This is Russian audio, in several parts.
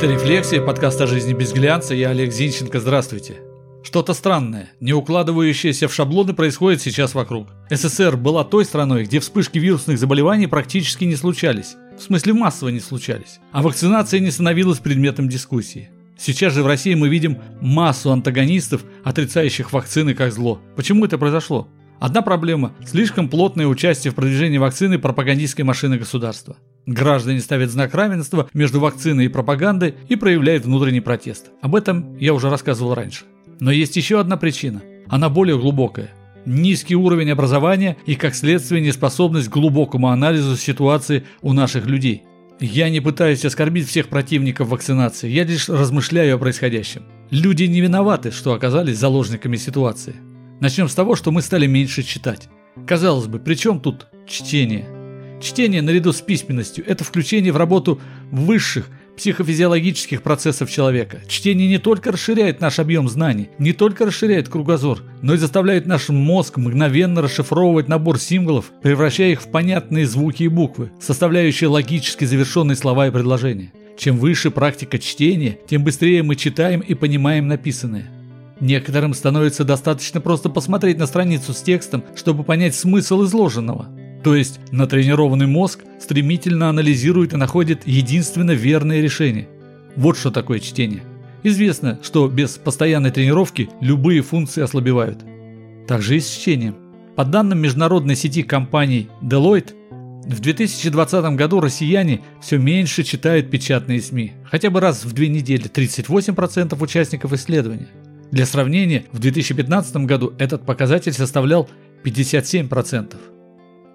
Это «Рефлексия», подкаст о жизни без глянца. Я Олег Зинченко. Здравствуйте. Что-то странное, не укладывающееся в шаблоны происходит сейчас вокруг. СССР была той страной, где вспышки вирусных заболеваний практически не случались. В смысле массово не случались. А вакцинация не становилась предметом дискуссии. Сейчас же в России мы видим массу антагонистов, отрицающих вакцины как зло. Почему это произошло? Одна проблема – слишком плотное участие в продвижении вакцины пропагандистской машины государства. Граждане ставят знак равенства между вакциной и пропагандой и проявляют внутренний протест. Об этом я уже рассказывал раньше. Но есть еще одна причина. Она более глубокая. Низкий уровень образования и, как следствие, неспособность к глубокому анализу ситуации у наших людей. Я не пытаюсь оскорбить всех противников вакцинации, я лишь размышляю о происходящем. Люди не виноваты, что оказались заложниками ситуации. Начнем с того, что мы стали меньше читать. Казалось бы, при чем тут чтение? Чтение наряду с письменностью – это включение в работу высших психофизиологических процессов человека. Чтение не только расширяет наш объем знаний, не только расширяет кругозор, но и заставляет наш мозг мгновенно расшифровывать набор символов, превращая их в понятные звуки и буквы, составляющие логически завершенные слова и предложения. Чем выше практика чтения, тем быстрее мы читаем и понимаем написанное. Некоторым становится достаточно просто посмотреть на страницу с текстом, чтобы понять смысл изложенного. То есть натренированный мозг стремительно анализирует и находит единственно верное решение. Вот что такое чтение. Известно, что без постоянной тренировки любые функции ослабевают. Так же и с чтением. По данным международной сети компаний Deloitte, в 2020 году россияне все меньше читают печатные СМИ, хотя бы раз в две недели 38% участников исследования. Для сравнения, в 2015 году этот показатель составлял 57%.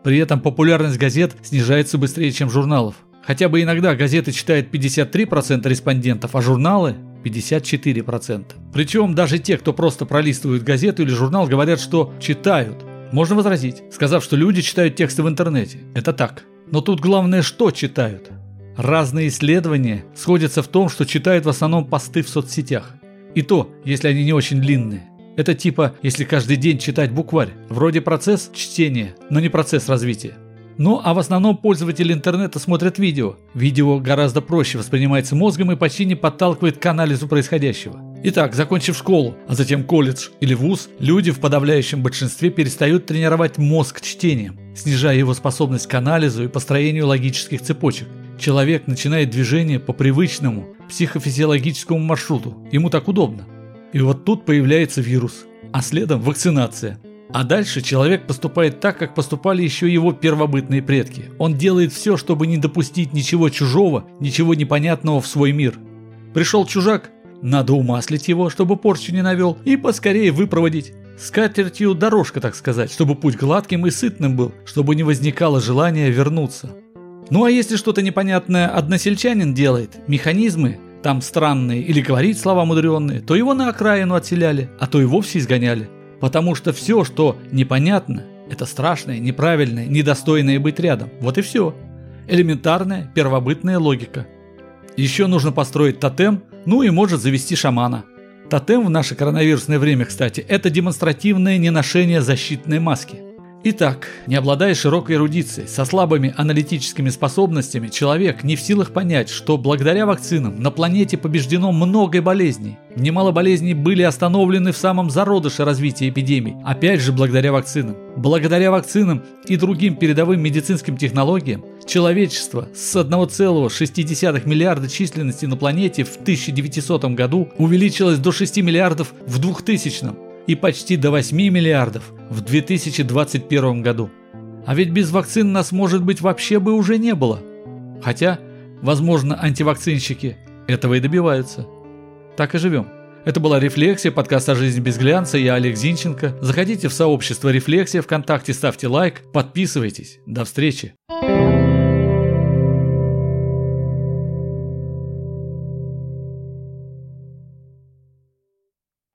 При этом популярность газет снижается быстрее, чем журналов. Хотя бы иногда газеты читают 53% респондентов, а журналы 54%. Причем даже те, кто просто пролистывают газету или журнал, говорят, что читают. Можно возразить, сказав, что люди читают тексты в интернете. Это так. Но тут главное, что читают. Разные исследования сходятся в том, что читают в основном посты в соцсетях. И то, если они не очень длинные. Это типа, если каждый день читать букварь. Вроде процесс чтения, но не процесс развития. Ну а в основном пользователи интернета смотрят видео. Видео гораздо проще воспринимается мозгом и почти не подталкивает к анализу происходящего. Итак, закончив школу, а затем колледж или вуз, люди в подавляющем большинстве перестают тренировать мозг чтением, снижая его способность к анализу и построению логических цепочек. Человек начинает движение по привычному психофизиологическому маршруту. Ему так удобно. И вот тут появляется вирус, а следом вакцинация. А дальше человек поступает так, как поступали еще его первобытные предки. Он делает все, чтобы не допустить ничего чужого, ничего непонятного в свой мир. Пришел чужак, надо умаслить его, чтобы порчу не навел, и поскорее выпроводить. С катертью дорожка, так сказать, чтобы путь гладким и сытным был, чтобы не возникало желания вернуться. Ну а если что-то непонятное односельчанин делает, механизмы там странные или говорит слова мудренные, то его на окраину отселяли, а то и вовсе изгоняли. Потому что все, что непонятно, это страшное, неправильное, недостойное быть рядом. Вот и все. Элементарная, первобытная логика. Еще нужно построить тотем, ну и может завести шамана. Тотем в наше коронавирусное время, кстати, это демонстративное неношение защитной маски. Итак, не обладая широкой эрудицией, со слабыми аналитическими способностями, человек не в силах понять, что благодаря вакцинам на планете побеждено много болезней. Немало болезней были остановлены в самом зародыше развития эпидемий, опять же благодаря вакцинам. Благодаря вакцинам и другим передовым медицинским технологиям, человечество с 1,6 миллиарда численности на планете в 1900 году увеличилось до 6 миллиардов в 2000 и почти до 8 миллиардов в 2021 году. А ведь без вакцин нас, может быть, вообще бы уже не было. Хотя, возможно, антивакцинщики этого и добиваются. Так и живем. Это была «Рефлексия», подкаст о жизни без глянца. Я Олег Зинченко. Заходите в сообщество «Рефлексия» ВКонтакте, ставьте лайк, подписывайтесь. До встречи.